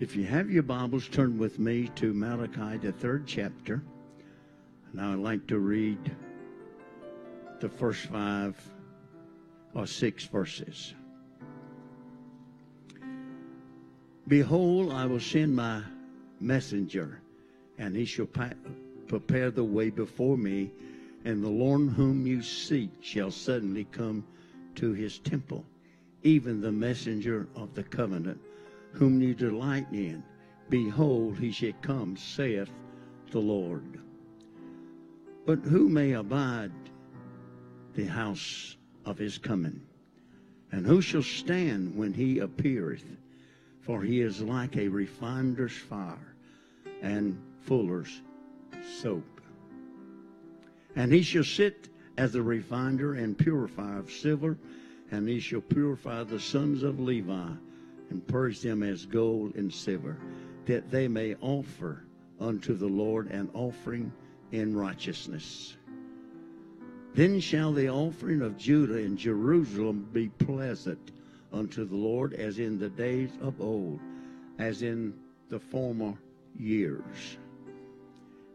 If you have your Bibles, turn with me to Malachi, the third chapter. And I would like to read the first five or six verses. Behold, I will send my messenger, and he shall pa- prepare the way before me, and the Lord whom you seek shall suddenly come to his temple, even the messenger of the covenant, whom you delight in. Behold, he shall come, saith the Lord. But who may abide the house of his coming? And who shall stand when he appeareth? For he is like a refiner's fire and fuller's soap. And he shall sit as a refiner and purifier of silver, and he shall purify the sons of Levi and purge them as gold and silver, that they may offer unto the Lord an offering in righteousness. Then shall the offering of Judah and Jerusalem be pleasant unto the Lord as in the days of old, as in the former years.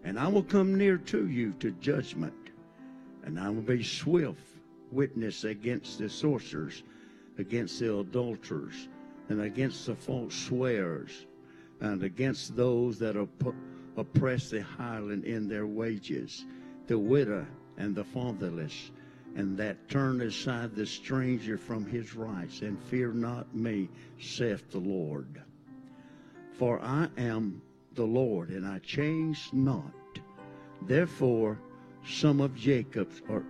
And I will come near to you to judgment, and I will be swift witness against the sorcerers, against the adulterers, and against the false swearers, and against those that oppress the hireling in their wages, the widow and the fatherless, and that turn aside the stranger from his rights, and fear not me, saith the Lord. For I am the Lord, and I change not. Therefore, some of Jacob, or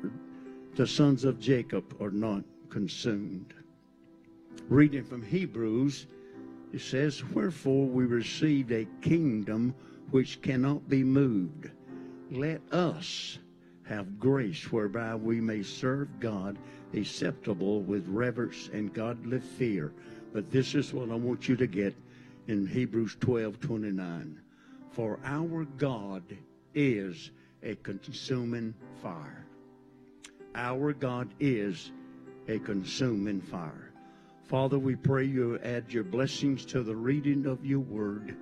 the sons of Jacob, are not consumed. Reading from Hebrews, it says, Wherefore we received a kingdom which cannot be moved. Let us have grace whereby we may serve God acceptable with reverence and godly fear. But this is what I want you to get in Hebrews 12 29. For our God is a consuming fire. Our God is a consuming fire. Father, we pray you add your blessings to the reading of your word.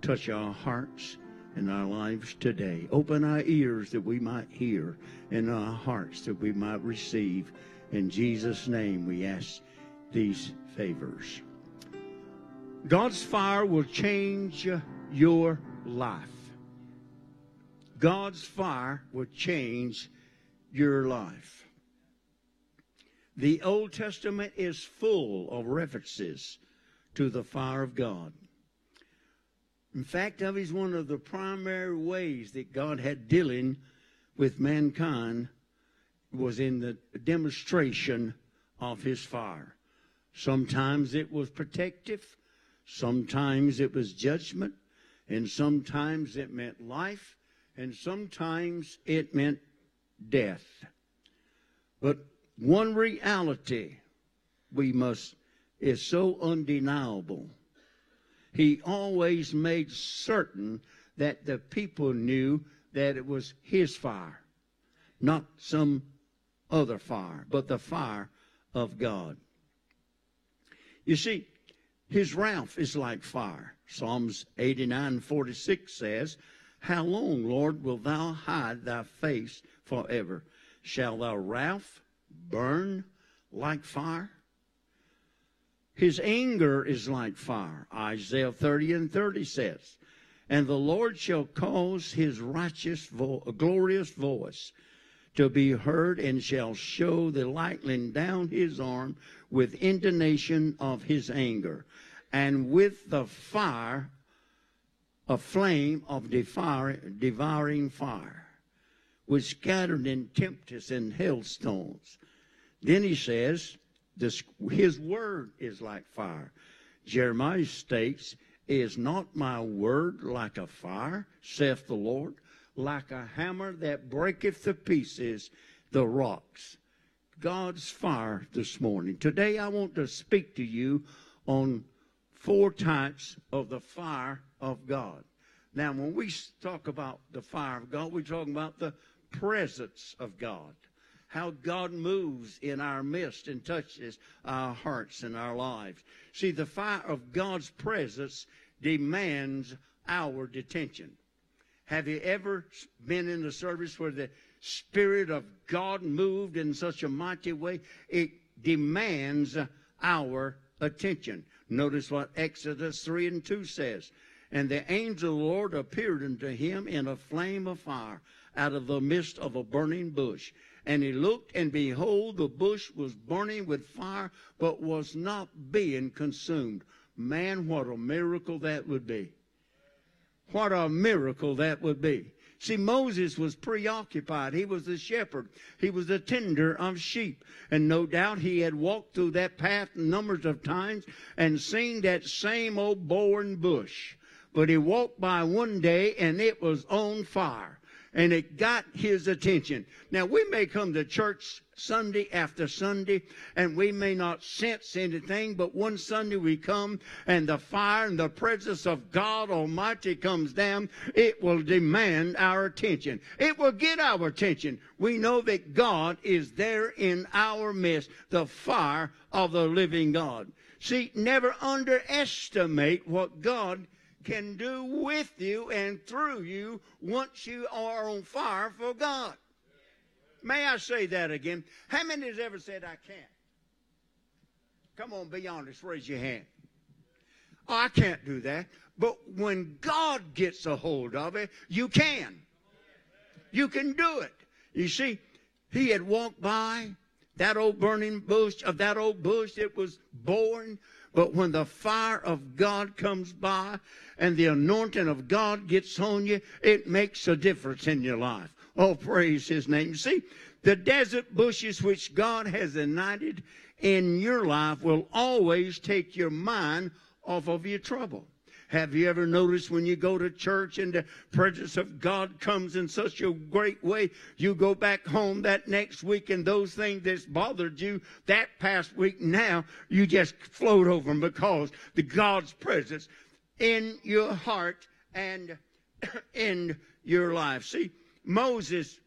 Touch our hearts and our lives today. Open our ears that we might hear, and our hearts that we might receive. In Jesus' name, we ask these favors. God's fire will change your life. God's fire will change your life. The Old Testament is full of references to the fire of God. In fact, that is one of the primary ways that God had dealing with mankind was in the demonstration of his fire. Sometimes it was protective, sometimes it was judgment, and sometimes it meant life, and sometimes it meant death. But one reality we must is so undeniable he always made certain that the people knew that it was his fire, not some other fire, but the fire of God. You see, his wrath is like fire. Psalms 89 46 says, How long, Lord, wilt thou hide thy face forever? Shall thy wrath burn like fire? His anger is like fire. Isaiah 30 and 30 says, And the Lord shall cause his righteous, vo- glorious voice to be heard and shall show the lightning down his arm with indignation of his anger and with the fire, a flame of devouring fire, which scattered in tempests and hailstones. Then he says, this, his word is like fire. Jeremiah states, Is not my word like a fire, saith the Lord, like a hammer that breaketh to pieces the rocks? God's fire this morning. Today I want to speak to you on four types of the fire of God. Now, when we talk about the fire of God, we're talking about the presence of God how God moves in our midst and touches our hearts and our lives. See, the fire of God's presence demands our detention. Have you ever been in a service where the Spirit of God moved in such a mighty way? It demands our attention. Notice what Exodus 3 and 2 says. And the angel of the Lord appeared unto him in a flame of fire out of the midst of a burning bush. And he looked, and behold, the bush was burning with fire, but was not being consumed. Man, what a miracle that would be. What a miracle that would be. See, Moses was preoccupied. He was the shepherd. He was the tender of sheep. And no doubt he had walked through that path numbers of times and seen that same old boring bush. But he walked by one day and it was on fire. And it got his attention. Now, we may come to church Sunday after Sunday, and we may not sense anything, but one Sunday we come and the fire and the presence of God Almighty comes down, it will demand our attention. It will get our attention. We know that God is there in our midst, the fire of the living God. See, never underestimate what God can do with you and through you once you are on fire for God. May I say that again? How many has ever said, I can't? Come on, be honest. Raise your hand. I can't do that. But when God gets a hold of it, you can. You can do it. You see, he had walked by that old burning bush, of that old bush, that was born. But when the fire of God comes by and the anointing of God gets on you, it makes a difference in your life. Oh, praise his name. You See, the desert bushes which God has ignited in your life will always take your mind off of your trouble. Have you ever noticed when you go to church and the presence of God comes in such a great way, you go back home that next week and those things that's bothered you that past week now, you just float over them because the God's presence in your heart and in your life. See, Moses,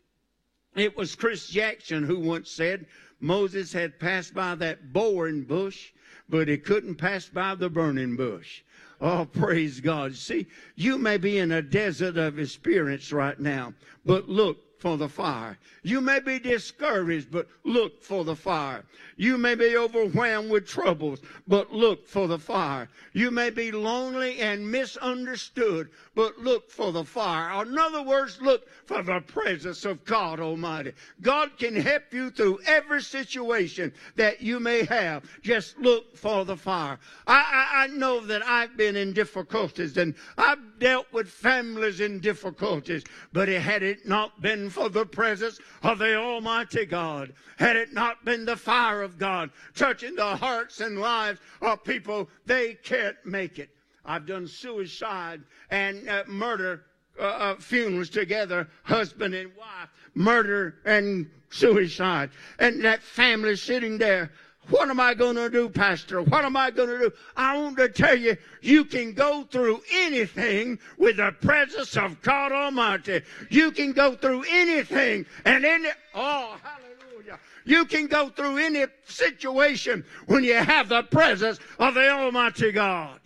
it was Chris Jackson who once said Moses had passed by that boring bush, but he couldn't pass by the burning bush. Oh, praise God. See, you may be in a desert of experience right now, but look, for the fire. You may be discouraged, but look for the fire. You may be overwhelmed with troubles, but look for the fire. You may be lonely and misunderstood, but look for the fire. In other words, look for the presence of God Almighty. God can help you through every situation that you may have. Just look for the fire. I, I, I know that I've been in difficulties and I've dealt with families in difficulties, but had it not been for the presence of the Almighty God, had it not been the fire of God touching the hearts and lives of people, they can't make it. I've done suicide and uh, murder uh, uh, funerals together, husband and wife, murder and suicide, and that family sitting there what am I going to do, Pastor? What am I going to do? I want to tell you, you can go through anything with the presence of God Almighty. You can go through anything and any, oh, hallelujah. You can go through any situation when you have the presence of the Almighty God.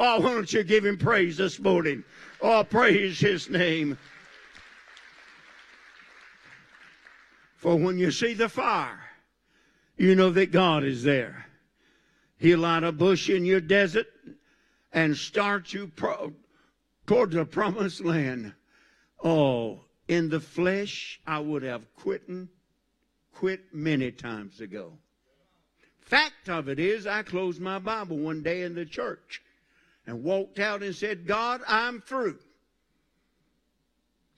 Oh, why don't you give him praise this morning? Oh, praise his name. For when you see the fire, you know that God is there. He'll light a bush in your desert and start you pro- toward the promised land. Oh, in the flesh, I would have quitting, quit many times ago. Fact of it is, I closed my Bible one day in the church and walked out and said, God, I'm through.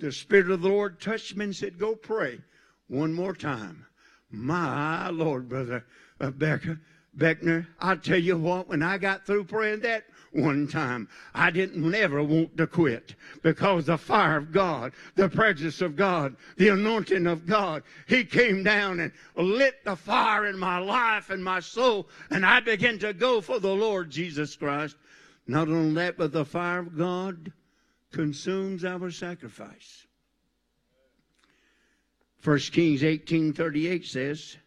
The Spirit of the Lord touched me and said, Go pray one more time. My Lord, Brother Becker, Beckner, I tell you what, when I got through praying that one time, I didn't ever want to quit because the fire of God, the presence of God, the anointing of God, He came down and lit the fire in my life and my soul, and I began to go for the Lord Jesus Christ. Not only that, but the fire of God consumes our sacrifice. 1 Kings 18:38 says,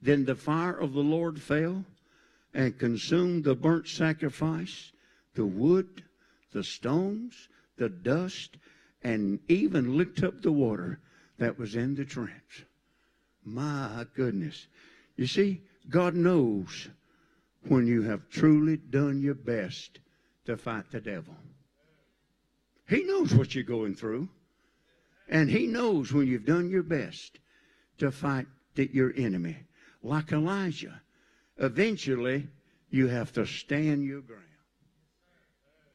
Then the fire of the Lord fell and consumed the burnt sacrifice, the wood, the stones, the dust, and even licked up the water that was in the trench. My goodness. You see, God knows when you have truly done your best to fight the devil. He knows what you're going through. And He knows when you've done your best to fight your enemy. Like Elijah, eventually you have to stand your ground.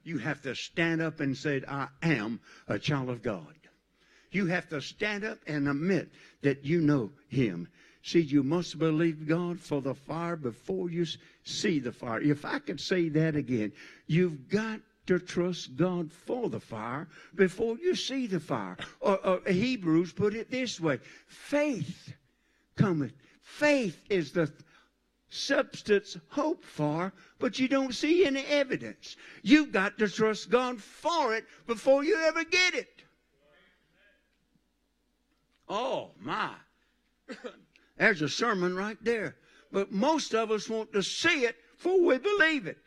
You have to stand up and say, I am a child of God. You have to stand up and admit that you know Him. See, you must believe God for the fire before you see the fire. If I could say that again, you've got to trust God for the fire before you see the fire. Or, or Hebrews put it this way faith cometh. Faith is the substance hoped for, but you don't see any evidence. You've got to trust God for it before you ever get it. Oh, my. There's a sermon right there. But most of us want to see it before we believe it.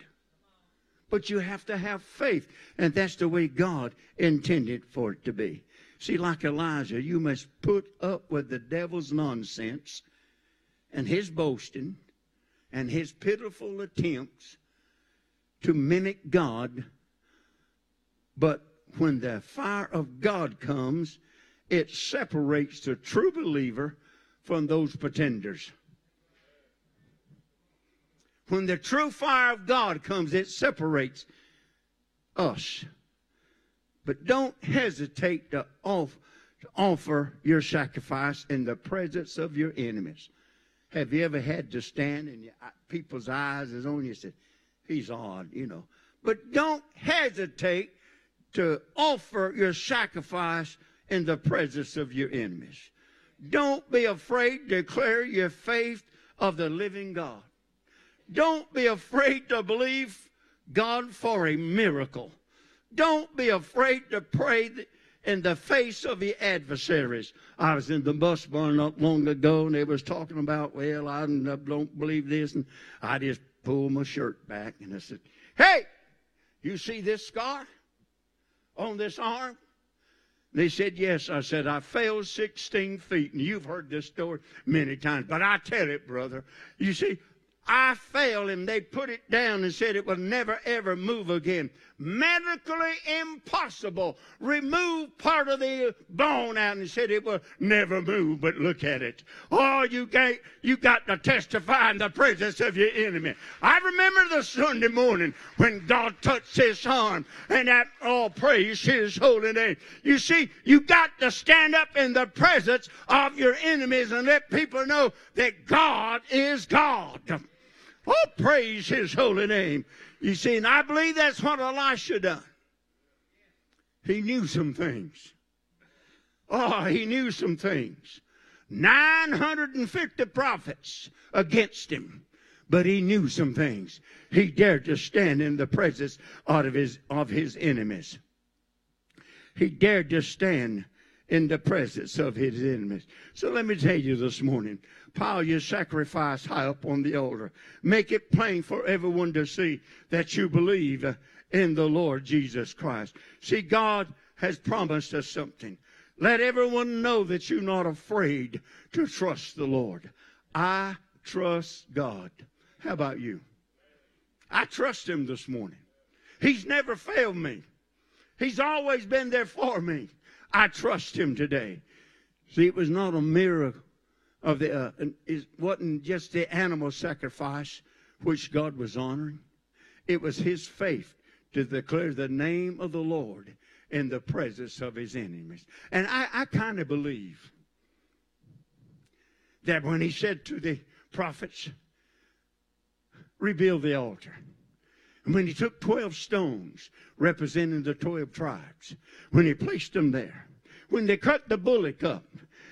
But you have to have faith. And that's the way God intended for it to be. See, like Elijah, you must put up with the devil's nonsense and his boasting and his pitiful attempts to mimic God. But when the fire of God comes, it separates the true believer from those pretenders. When the true fire of God comes, it separates us. But don't hesitate to offer your sacrifice in the presence of your enemies. Have you ever had to stand and your, uh, people's eyes is on you and say, he's odd, you know. But don't hesitate to offer your sacrifice in the presence of your enemies. Don't be afraid declare your faith of the living God. Don't be afraid to believe God for a miracle. Don't be afraid to pray in the face of the adversaries. I was in the bus barn not long ago, and they was talking about, well, I don't believe this, and I just pulled my shirt back, and I said, hey, you see this scar on this arm? They said, Yes. I said, I fell 16 feet. And you've heard this story many times, but I tell it, brother. You see, I fell and they put it down and said it will never ever move again. Medically impossible. Remove part of the bone out and said it will never move, but look at it. Oh, you got, you got to testify in the presence of your enemy. I remember the Sunday morning when God touched his arm and that all oh, praise his holy name. You see, you got to stand up in the presence of your enemies and let people know that God is God. Oh, praise his holy name. You see, and I believe that's what Elisha done. He knew some things. Oh, he knew some things. 950 prophets against him. But he knew some things. He dared to stand in the presence of his, of his enemies. He dared to stand in the presence of his enemies. So let me tell you this morning pile your sacrifice high up on the altar. Make it plain for everyone to see that you believe uh, in the Lord Jesus Christ. See, God has promised us something. Let everyone know that you're not afraid to trust the Lord. I trust God. How about you? I trust Him this morning. He's never failed me. He's always been there for me. I trust him today. See, it was not a miracle of the, uh, it wasn't just the animal sacrifice which God was honoring. It was his faith to declare the name of the Lord in the presence of his enemies. And I, I kind of believe that when he said to the prophets, rebuild the altar. When he took 12 stones representing the 12 tribes, when he placed them there, when they cut the bullock up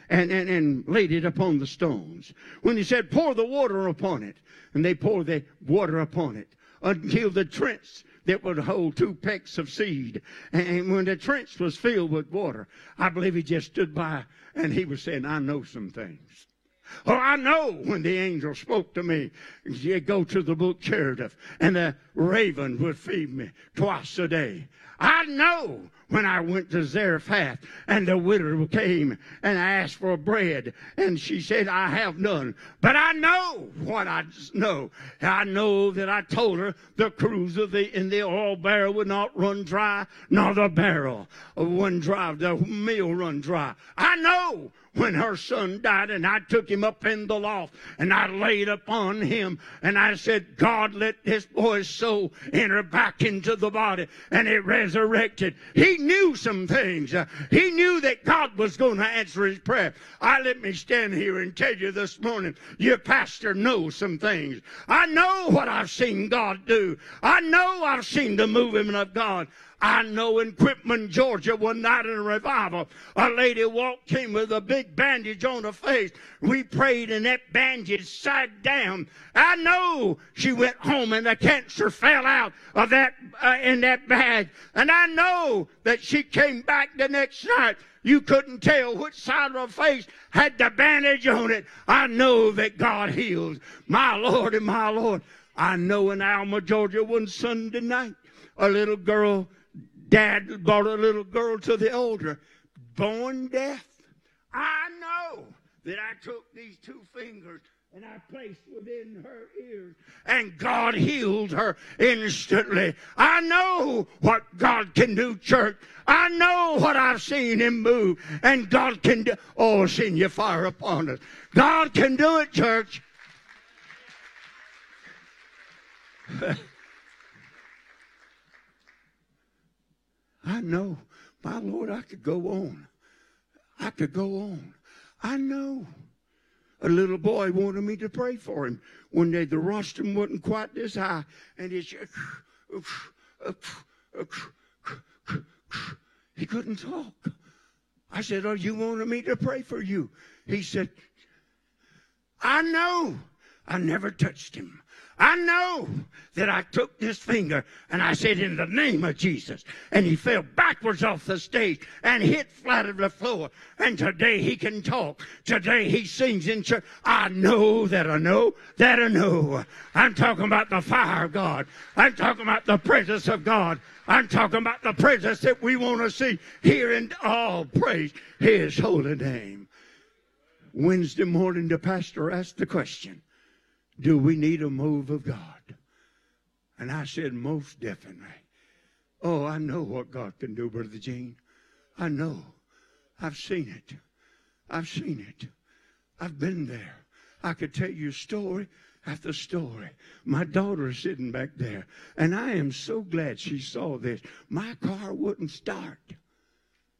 and, and, and laid it upon the stones, when he said, pour the water upon it, and they poured the water upon it until the trench that would hold two pecks of seed. And when the trench was filled with water, I believe he just stood by and he was saying, I know some things. Oh, I know when the angel spoke to me, you go to the book Cherith, and the raven would feed me twice a day. I know when I went to Zarephath and the widow came and asked for bread and she said, I have none. But I know what I know. I know that I told her the cruse of the, in the oil barrel would not run dry, nor the barrel one dry, the meal run dry. I know when her son died and I took him up in the loft and I laid upon him and I said, God, let this boy's soul enter back into the body and it resurrected. He knew some things. Uh, he knew that God was going to answer his prayer. I let me stand here and tell you this morning, your pastor knows some things. I know what I've seen God do. I know I've seen the movement of God. I know in Quitman, Georgia, one night in a revival, a lady walked in with a big bandage on her face. We prayed and that bandage sat down. I know she went home and the cancer fell out of that, uh, in that bag. And I know that she came back the next night. You couldn't tell which side of her face had the bandage on it. I know that God heals. My Lord and my Lord. I know in Alma, Georgia, one Sunday night, a little girl Dad brought a little girl to the altar, born deaf. I know that I took these two fingers and I placed within her ears, and God healed her instantly. I know what God can do, church. I know what I've seen Him move, and God can do. Oh, send your fire upon us. God can do it, church. I know, my Lord, I could go on. I could go on. I know. A little boy wanted me to pray for him. One day the rostrum wasn't quite this high, and it's he couldn't talk. I said, "Oh, you wanted me to pray for you?" He said, "I know. I never touched him. I know that I took this finger and I said, in the name of Jesus. And he fell backwards off the stage and hit flat on the floor. And today he can talk. Today he sings in church. I know that I know that I know. I'm talking about the fire of God. I'm talking about the presence of God. I'm talking about the presence that we want to see here and all praise his holy name. Wednesday morning, the pastor asked the question do we need a move of God? And I said, Most definitely. Oh, I know what God can do, Brother Gene. I know. I've seen it. I've seen it. I've been there. I could tell you story after story. My daughter is sitting back there, and I am so glad she saw this. My car wouldn't start,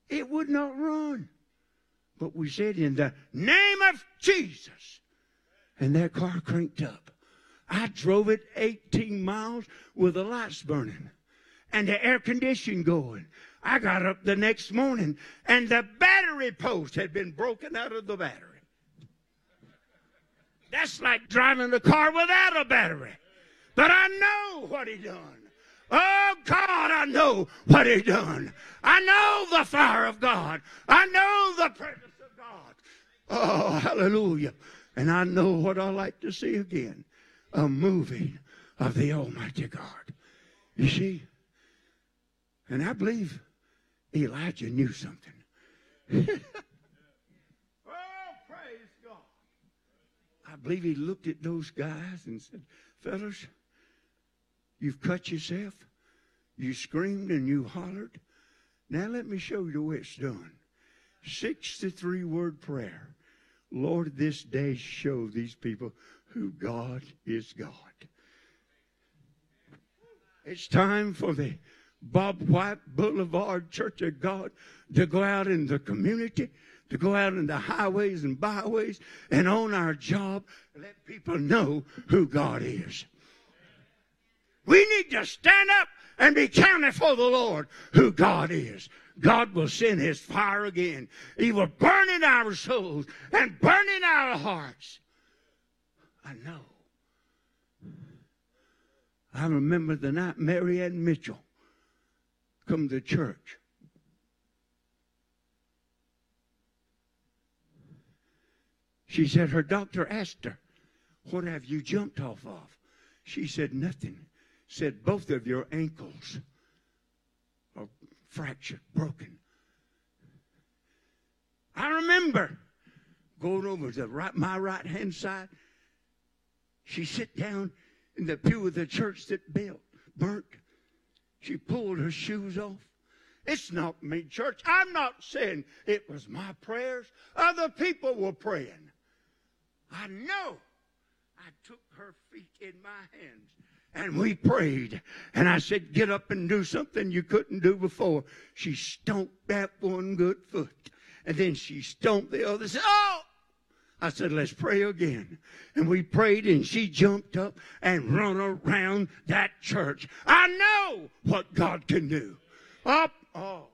it would not run. But we said, In the name of Jesus, and that car cranked up. I drove it 18 miles with the lights burning and the air conditioning going. I got up the next morning and the battery post had been broken out of the battery. That's like driving a car without a battery. But I know what he done. Oh God, I know what he done. I know the fire of God. I know the presence of God. Oh, hallelujah. And I know what I like to see again a moving of the Almighty God. You see? And I believe Elijah knew something. oh, praise God. I believe he looked at those guys and said, Fellas, you've cut yourself, you screamed and you hollered. Now let me show you the way it's done. 63 word prayer. Lord, this day show these people who God is God. It's time for the Bob White Boulevard Church of God to go out in the community, to go out in the highways and byways, and on our job, let people know who God is. We need to stand up and be counted for the Lord who God is. God will send his fire again. He will burn in our souls and burn in our hearts. I know. I remember the night Mary Ann Mitchell come to church. She said her doctor asked her, What have you jumped off of? She said, Nothing. Said, Both of your ankles fractured, broken. I remember going over to right, my right hand side. She sit down in the pew of the church that built, burnt. She pulled her shoes off. It's not me, church. I'm not saying it was my prayers. Other people were praying. I know I took her feet in my hands and we prayed. And I said, Get up and do something you couldn't do before. She stomped that one good foot. And then she stomped the other. Said, Oh! I said, let's pray again. And we prayed and she jumped up and run around that church. I know what God can do. Up, oh.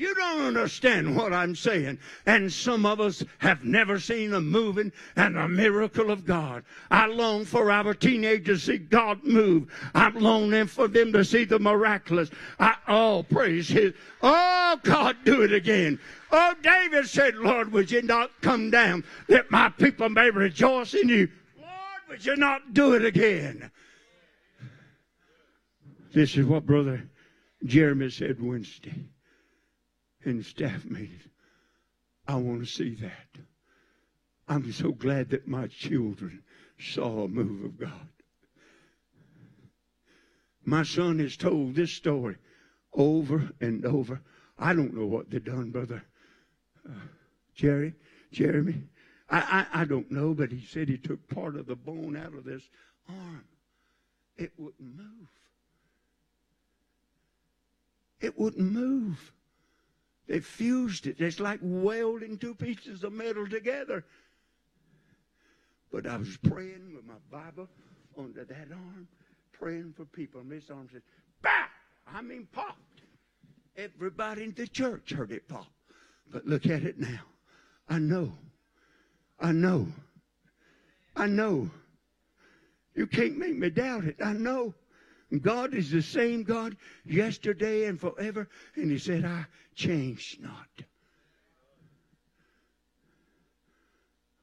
You don't understand what I'm saying. And some of us have never seen a moving and a miracle of God. I long for our teenagers to see God move. I'm longing for them to see the miraculous. I, oh, praise His. Oh, God, do it again. Oh, David said, Lord, would you not come down that my people may rejoice in you? Lord, would you not do it again? This is what Brother Jeremy said Wednesday in staff meeting. I want to see that. I'm so glad that my children saw a move of God. My son has told this story over and over. I don't know what they done, brother uh, Jerry, Jeremy. I, I, I don't know, but he said he took part of the bone out of this arm. It wouldn't move. It wouldn't move. They fused it. It's like welding two pieces of metal together. But I was praying with my Bible under that arm, praying for people. And this arm said, bah! I mean, popped. Everybody in the church heard it pop. But look at it now. I know. I know. I know. You can't make me doubt it. I know. God is the same God yesterday and forever. And he said, I change not.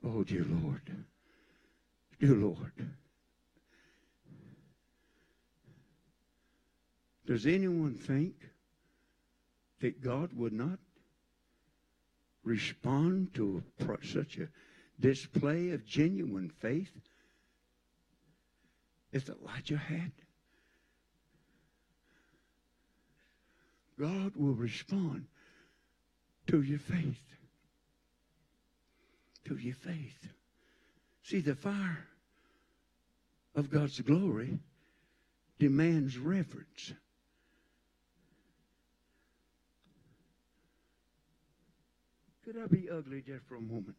Oh, dear Lord. Dear Lord. Does anyone think that God would not respond to a, such a display of genuine faith as Elijah had? God will respond to your faith. To your faith. See, the fire of God's glory demands reverence. Could I be ugly just for a moment?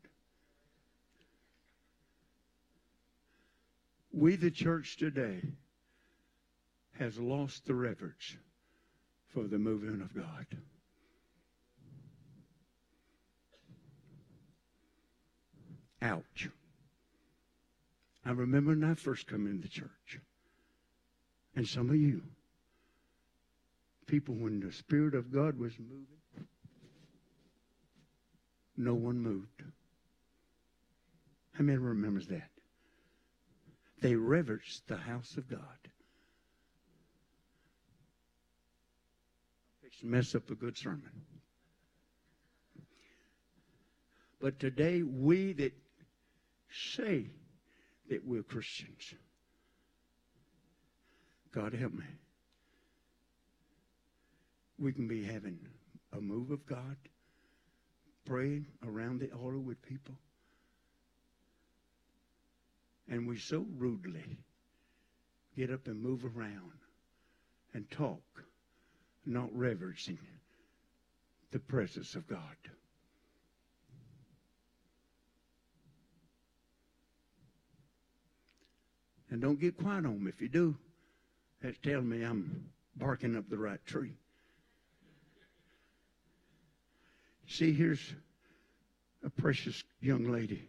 We, the church today, has lost the reverence for the moving of God. Ouch. I remember when I first come into the church, and some of you, people, when the Spirit of God was moving, no one moved. How many remembers that? They reverenced the house of God. Mess up a good sermon. But today, we that say that we're Christians, God help me, we can be having a move of God, praying around the altar with people, and we so rudely get up and move around and talk not reverencing the presence of God. And don't get quiet on me. If you do, that's telling me I'm barking up the right tree. See, here's a precious young lady,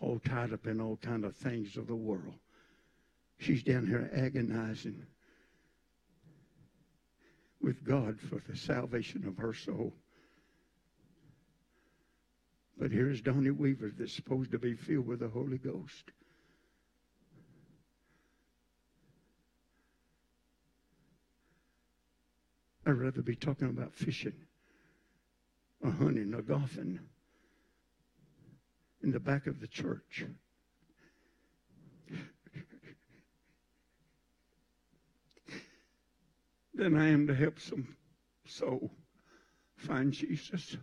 all tied up in all kind of things of the world. She's down here agonizing with God for the salvation of her soul. But here's Donnie Weaver that's supposed to be filled with the Holy Ghost. I'd rather be talking about fishing or hunting or golfing in the back of the church. Than I am to help some soul find Jesus.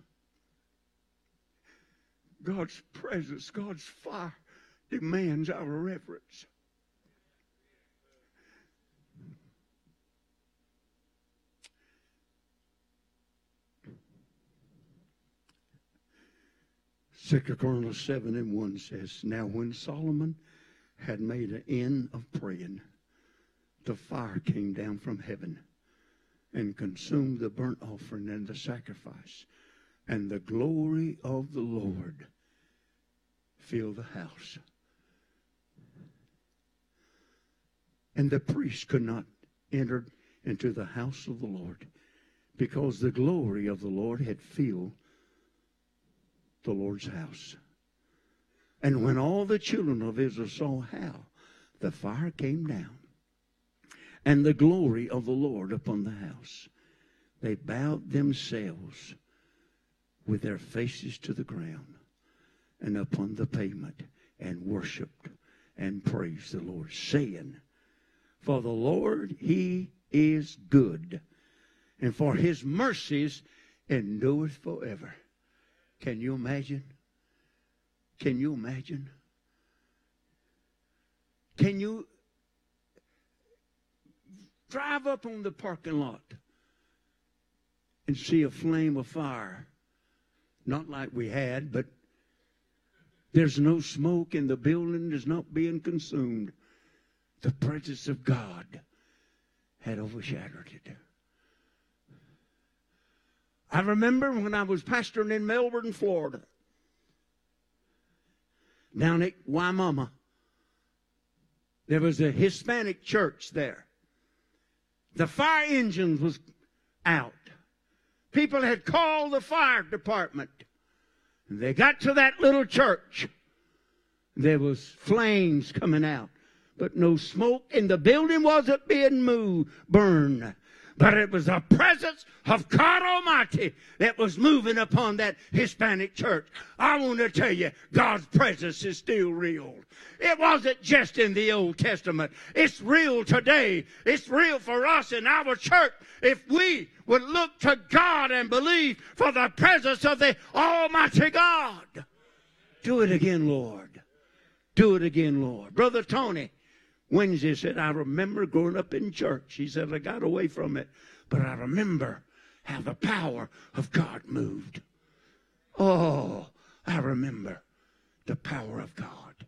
God's presence, God's fire demands our reverence. Second Chronicles 7 and 1 says, Now when Solomon had made an end of praying, the fire came down from heaven and consumed the burnt offering and the sacrifice. And the glory of the Lord filled the house. And the priest could not enter into the house of the Lord because the glory of the Lord had filled the Lord's house. And when all the children of Israel saw how the fire came down and the glory of the Lord upon the house. They bowed themselves with their faces to the ground and upon the pavement and worshiped and praised the Lord, saying, For the Lord, He is good, and for His mercies endureth forever. Can you imagine? Can you imagine? Can you drive up on the parking lot and see a flame of fire. Not like we had, but there's no smoke and the building is not being consumed. The presence of God had overshadowed it. I remember when I was pastoring in Melbourne, Florida, down at Wimauma, there was a Hispanic church there. The fire engines was out. People had called the fire department. They got to that little church. There was flames coming out, but no smoke, and the building wasn't being moved, burned but it was the presence of God Almighty that was moving upon that Hispanic church. I want to tell you, God's presence is still real. It wasn't just in the Old Testament. It's real today. It's real for us in our church. If we would look to God and believe for the presence of the Almighty God. Do it again, Lord. Do it again, Lord. Brother Tony, Wednesday said, I remember growing up in church. He said, I got away from it, but I remember how the power of God moved. Oh, I remember the power of God.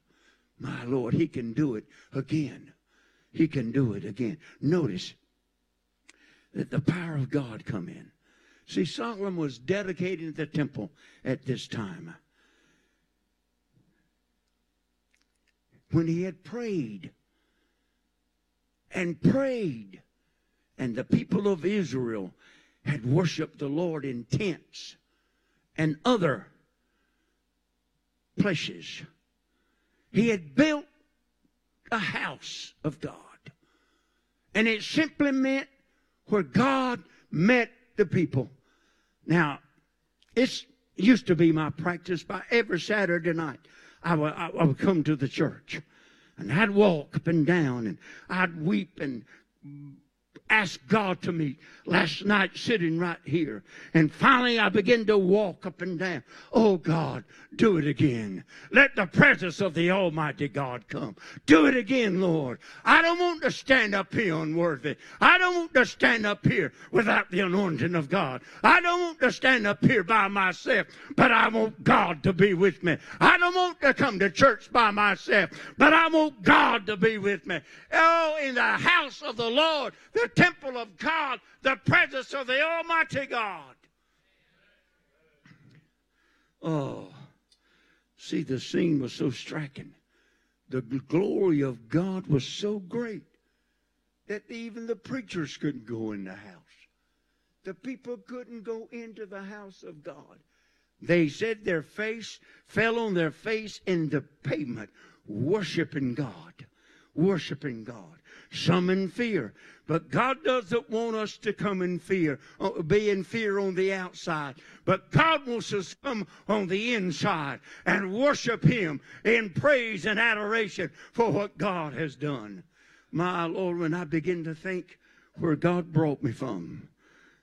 My Lord, He can do it again. He can do it again. Notice that the power of God come in. See, Solomon was dedicating the temple at this time. When he had prayed, and prayed. And the people of Israel had worshiped the Lord in tents and other places. He had built a house of God. And it simply meant where God met the people. Now, it used to be my practice by every Saturday night. I would, I would come to the church. And I'd walk up and down and I'd weep and asked God to meet last night sitting right here. And finally I began to walk up and down. Oh God, do it again. Let the presence of the Almighty God come. Do it again, Lord. I don't want to stand up here unworthy. I don't want to stand up here without the anointing of God. I don't want to stand up here by myself, but I want God to be with me. I don't want to come to church by myself, but I want God to be with me. Oh, in the house of the Lord, the temple of God, the presence of the Almighty God. Oh, see, the scene was so striking. The glory of God was so great that even the preachers couldn't go in the house. The people couldn't go into the house of God. They said their face fell on their face in the pavement, worshiping God, worshiping God. Some in fear. But God doesn't want us to come in fear, uh, be in fear on the outside. But God wants us to come on the inside and worship Him in praise and adoration for what God has done. My Lord, when I begin to think where God brought me from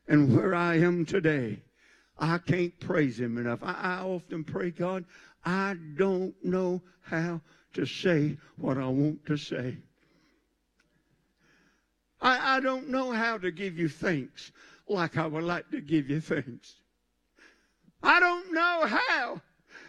and where I am today, I can't praise Him enough. I, I often pray, God, I don't know how to say what I want to say. I, I don't know how to give you thanks like I would like to give you thanks. I don't know how.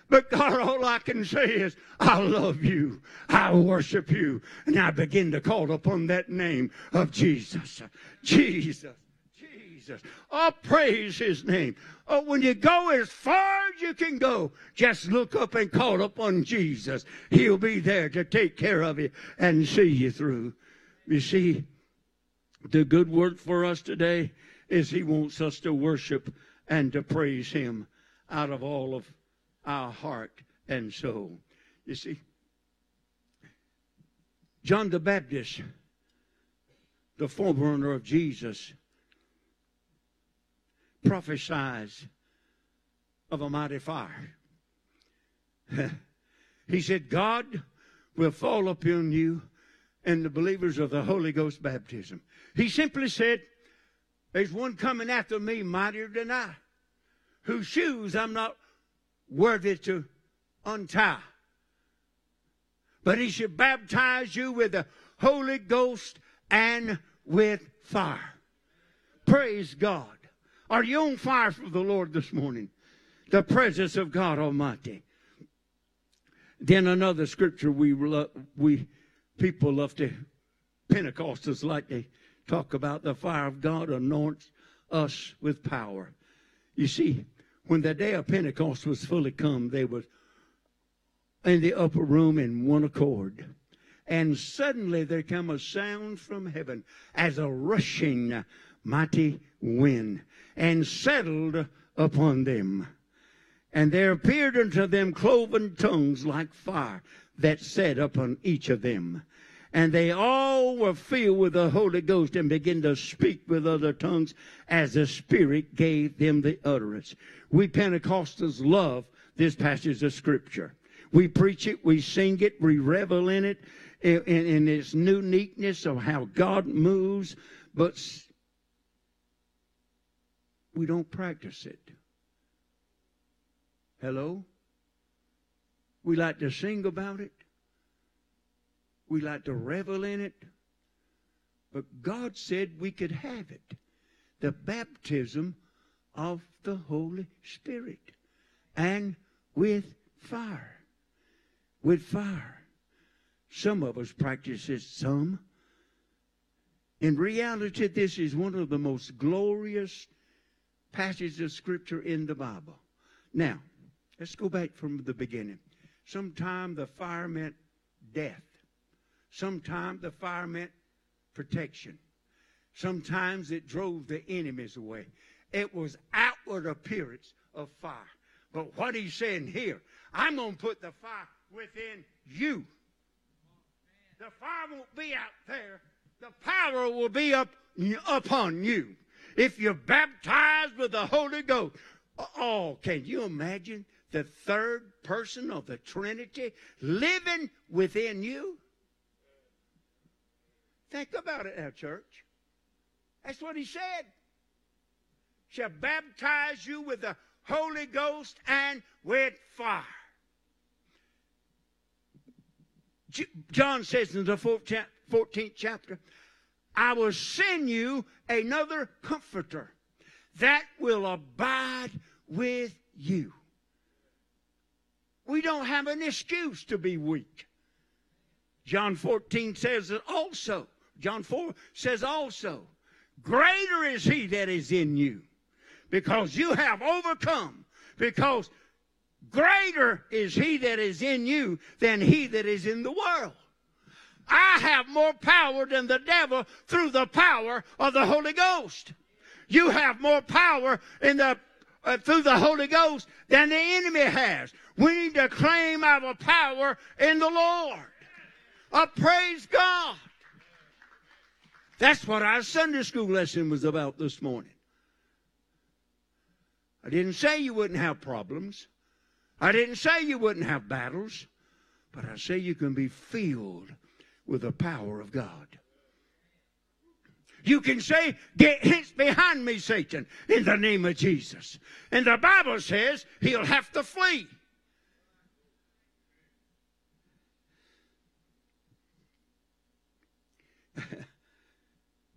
But God, all I can say is, I love you. I worship you. And I begin to call upon that name of Jesus. Jesus. Jesus. Oh, praise his name. Oh, when you go as far as you can go, just look up and call upon Jesus. He'll be there to take care of you and see you through. You see, the good word for us today is He wants us to worship and to praise Him out of all of our heart and soul. You see, John the Baptist, the forerunner of Jesus, prophesies of a mighty fire. he said, God will fall upon you and the believers of the Holy Ghost baptism. He simply said, There's one coming after me mightier than I, whose shoes I'm not worthy to untie. But he should baptize you with the Holy Ghost and with fire. Praise God. Are you on fire for the Lord this morning? The presence of God Almighty. Then another scripture we we people love to Pentecostals like to talk about the fire of God anoints us with power. You see, when the day of Pentecost was fully come, they were in the upper room in one accord. And suddenly there came a sound from heaven as a rushing mighty wind and settled upon them. And there appeared unto them cloven tongues like fire that sat upon each of them and they all were filled with the Holy Ghost and began to speak with other tongues as the Spirit gave them the utterance. We Pentecostals love this passage of Scripture. We preach it, we sing it, we revel in it, in, in, in its uniqueness of how God moves, but we don't practice it. Hello? We like to sing about it. We like to revel in it. But God said we could have it. The baptism of the Holy Spirit. And with fire. With fire. Some of us practice it some. In reality, this is one of the most glorious passages of Scripture in the Bible. Now, let's go back from the beginning. Sometime the fire meant death. Sometimes the fire meant protection. Sometimes it drove the enemies away. It was outward appearance of fire. But what he's saying here, I'm going to put the fire within you. The fire won't be out there. The power will be up upon you. If you're baptized with the Holy Ghost, oh, can you imagine the third person of the Trinity living within you? Think about it now, church. That's what he said. Shall baptize you with the Holy Ghost and with fire. John says in the 14th chapter, I will send you another comforter that will abide with you. We don't have an excuse to be weak. John 14 says it also. John 4 says also, Greater is he that is in you, because you have overcome, because greater is he that is in you than he that is in the world. I have more power than the devil through the power of the Holy Ghost. You have more power in the uh, through the Holy Ghost than the enemy has. We need to claim our power in the Lord. Uh, praise God. That's what our Sunday school lesson was about this morning. I didn't say you wouldn't have problems. I didn't say you wouldn't have battles. But I say you can be filled with the power of God. You can say, Get hence behind me, Satan, in the name of Jesus. And the Bible says he'll have to flee.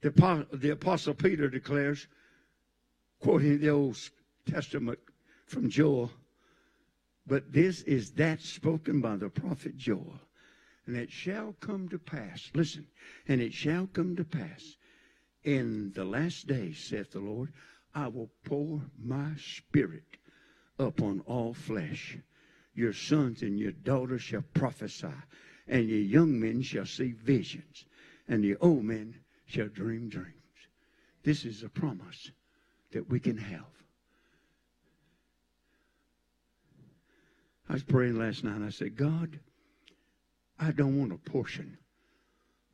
The, the Apostle Peter declares, quoting the Old Testament from Joel, but this is that spoken by the prophet Joel. And it shall come to pass, listen, and it shall come to pass in the last days, saith the Lord, I will pour my spirit upon all flesh. Your sons and your daughters shall prophesy, and your young men shall see visions, and your old men shall dream dreams. This is a promise that we can have. I was praying last night. I said, God, I don't want a portion.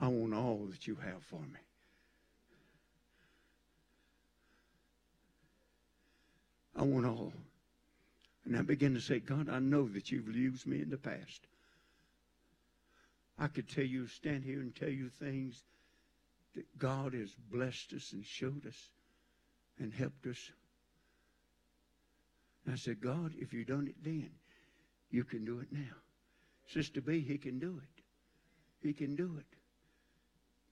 I want all that you have for me. I want all. And I began to say, God, I know that you've used me in the past. I could tell you, stand here and tell you things that God has blessed us and showed us and helped us. And I said, God, if you done it then, you can do it now. Sister B, he can do it. He can do it.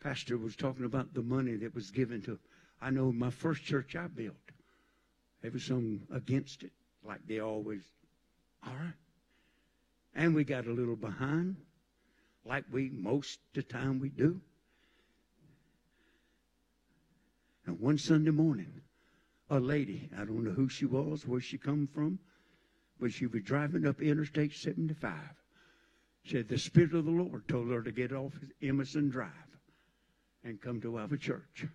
Pastor was talking about the money that was given to. him. I know my first church I built, there was some against it, like they always are. And we got a little behind, like we most the time we do. And one Sunday morning, a lady, I don't know who she was, where she come from, but she was driving up Interstate 75. Said the Spirit of the Lord told her to get off Emerson Drive and come to our church.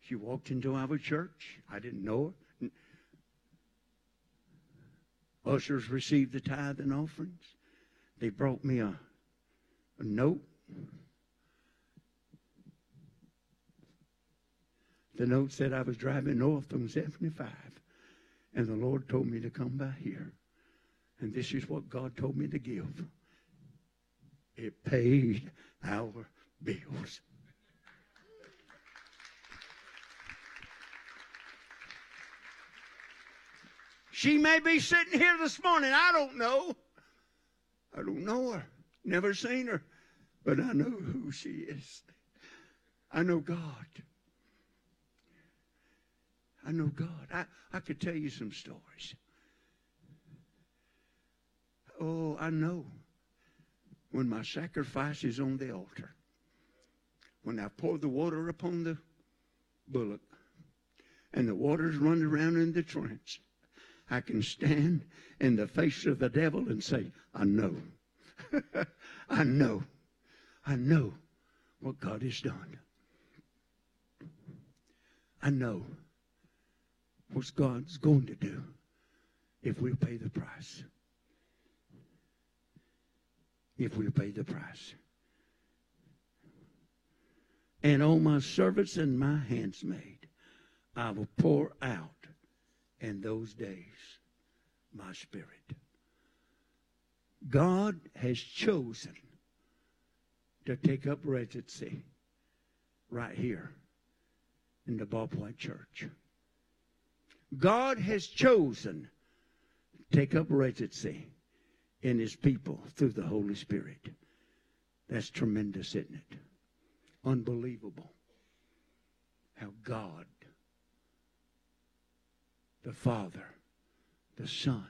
She walked into our church. I didn't know her. Ushers received the tithe and offerings. They brought me a, a note. The note said I was driving north on 75 and the Lord told me to come by here. And this is what God told me to give. It paid our bills. She may be sitting here this morning. I don't know. I don't know her. Never seen her. But I know who she is. I know God. I know God. I, I could tell you some stories. Oh, I know when my sacrifice is on the altar, when I pour the water upon the bullock and the water's running around in the trench, I can stand in the face of the devil and say, I know. I know. I know what God has done. I know what God's going to do if we pay the price. If we pay the price. And on my servants and my handsmaid, I will pour out in those days my spirit. God has chosen to take up residency right here in the Ballpoint Church. God has chosen to take up residency in his people through the Holy Spirit. That's tremendous, isn't it? Unbelievable. How God, the Father, the Son,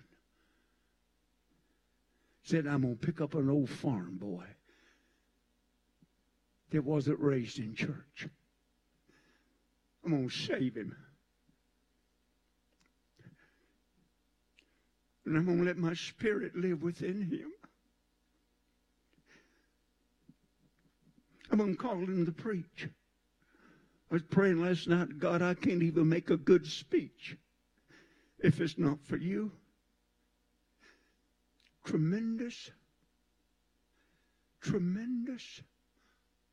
said, I'm going to pick up an old farm boy that wasn't raised in church. I'm going to save him. And I'm going to let my spirit live within him. I'm going to call him to preach. I was praying last night, God, I can't even make a good speech. if it's not for you. Tremendous, tremendous,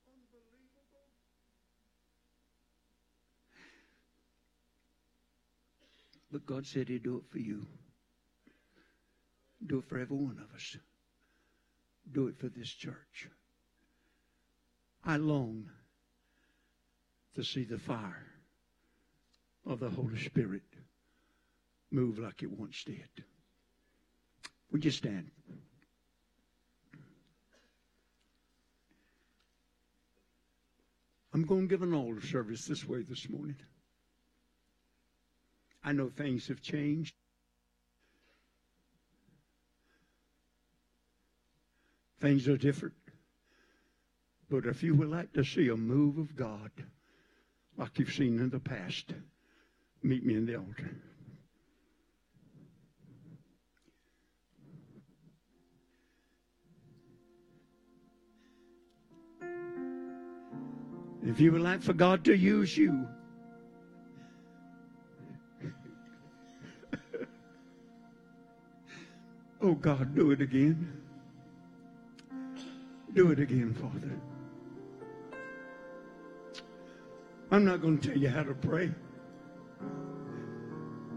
unbelievable. But God said He'd do it for you. Do it for every one of us. Do it for this church. I long to see the fire of the Holy Spirit move like it once did. Would you stand? I'm going to give an altar service this way this morning. I know things have changed. Things are different. But if you would like to see a move of God like you've seen in the past, meet me in the altar. If you would like for God to use you, oh God, do it again. Do it again, Father. I'm not going to tell you how to pray.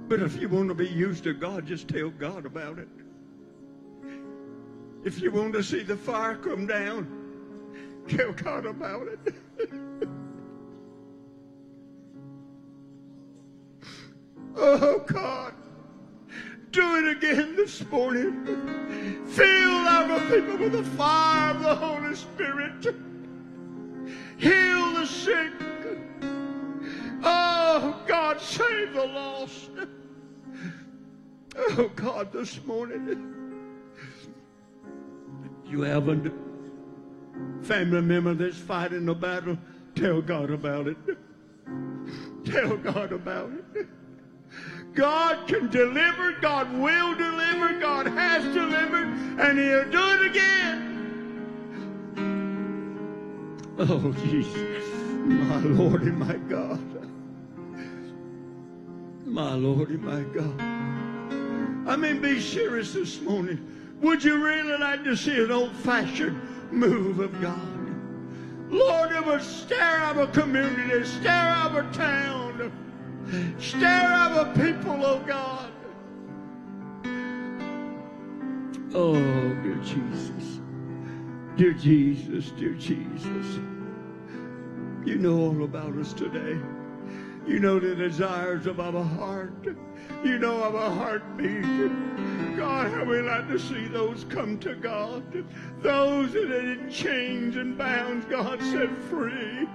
But if you want to be used to God, just tell God about it. If you want to see the fire come down, tell God about it. oh, God. Do it again this morning. Fill our people with the fire of the Holy Spirit. Heal the sick. Oh, God, save the lost. Oh, God, this morning. You have a family member that's fighting a battle. Tell God about it. Tell God about it. God can deliver. God will deliver. God has delivered. And He'll do it again. Oh, Jesus. My Lord and my God. My Lord and my God. I mean, be serious this morning. Would you really like to see an old-fashioned move of God? Lord, it would stir a community, stare stir a town, stir our people, oh God. Oh, dear Jesus. Dear Jesus, dear Jesus. You know all about us today. You know the desires of our heart. You know our heartbeat. God, how we like to see those come to God. Those that are in chains and bounds, God set free.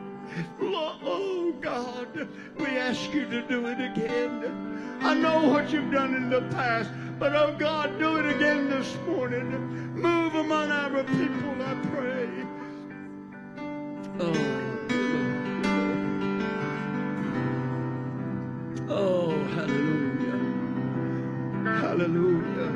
Oh, God, we ask you to do it again. I know what you've done in the past, but oh, God, do it again this morning. Move among our people, I pray. Oh. Oh, hallelujah. Hallelujah.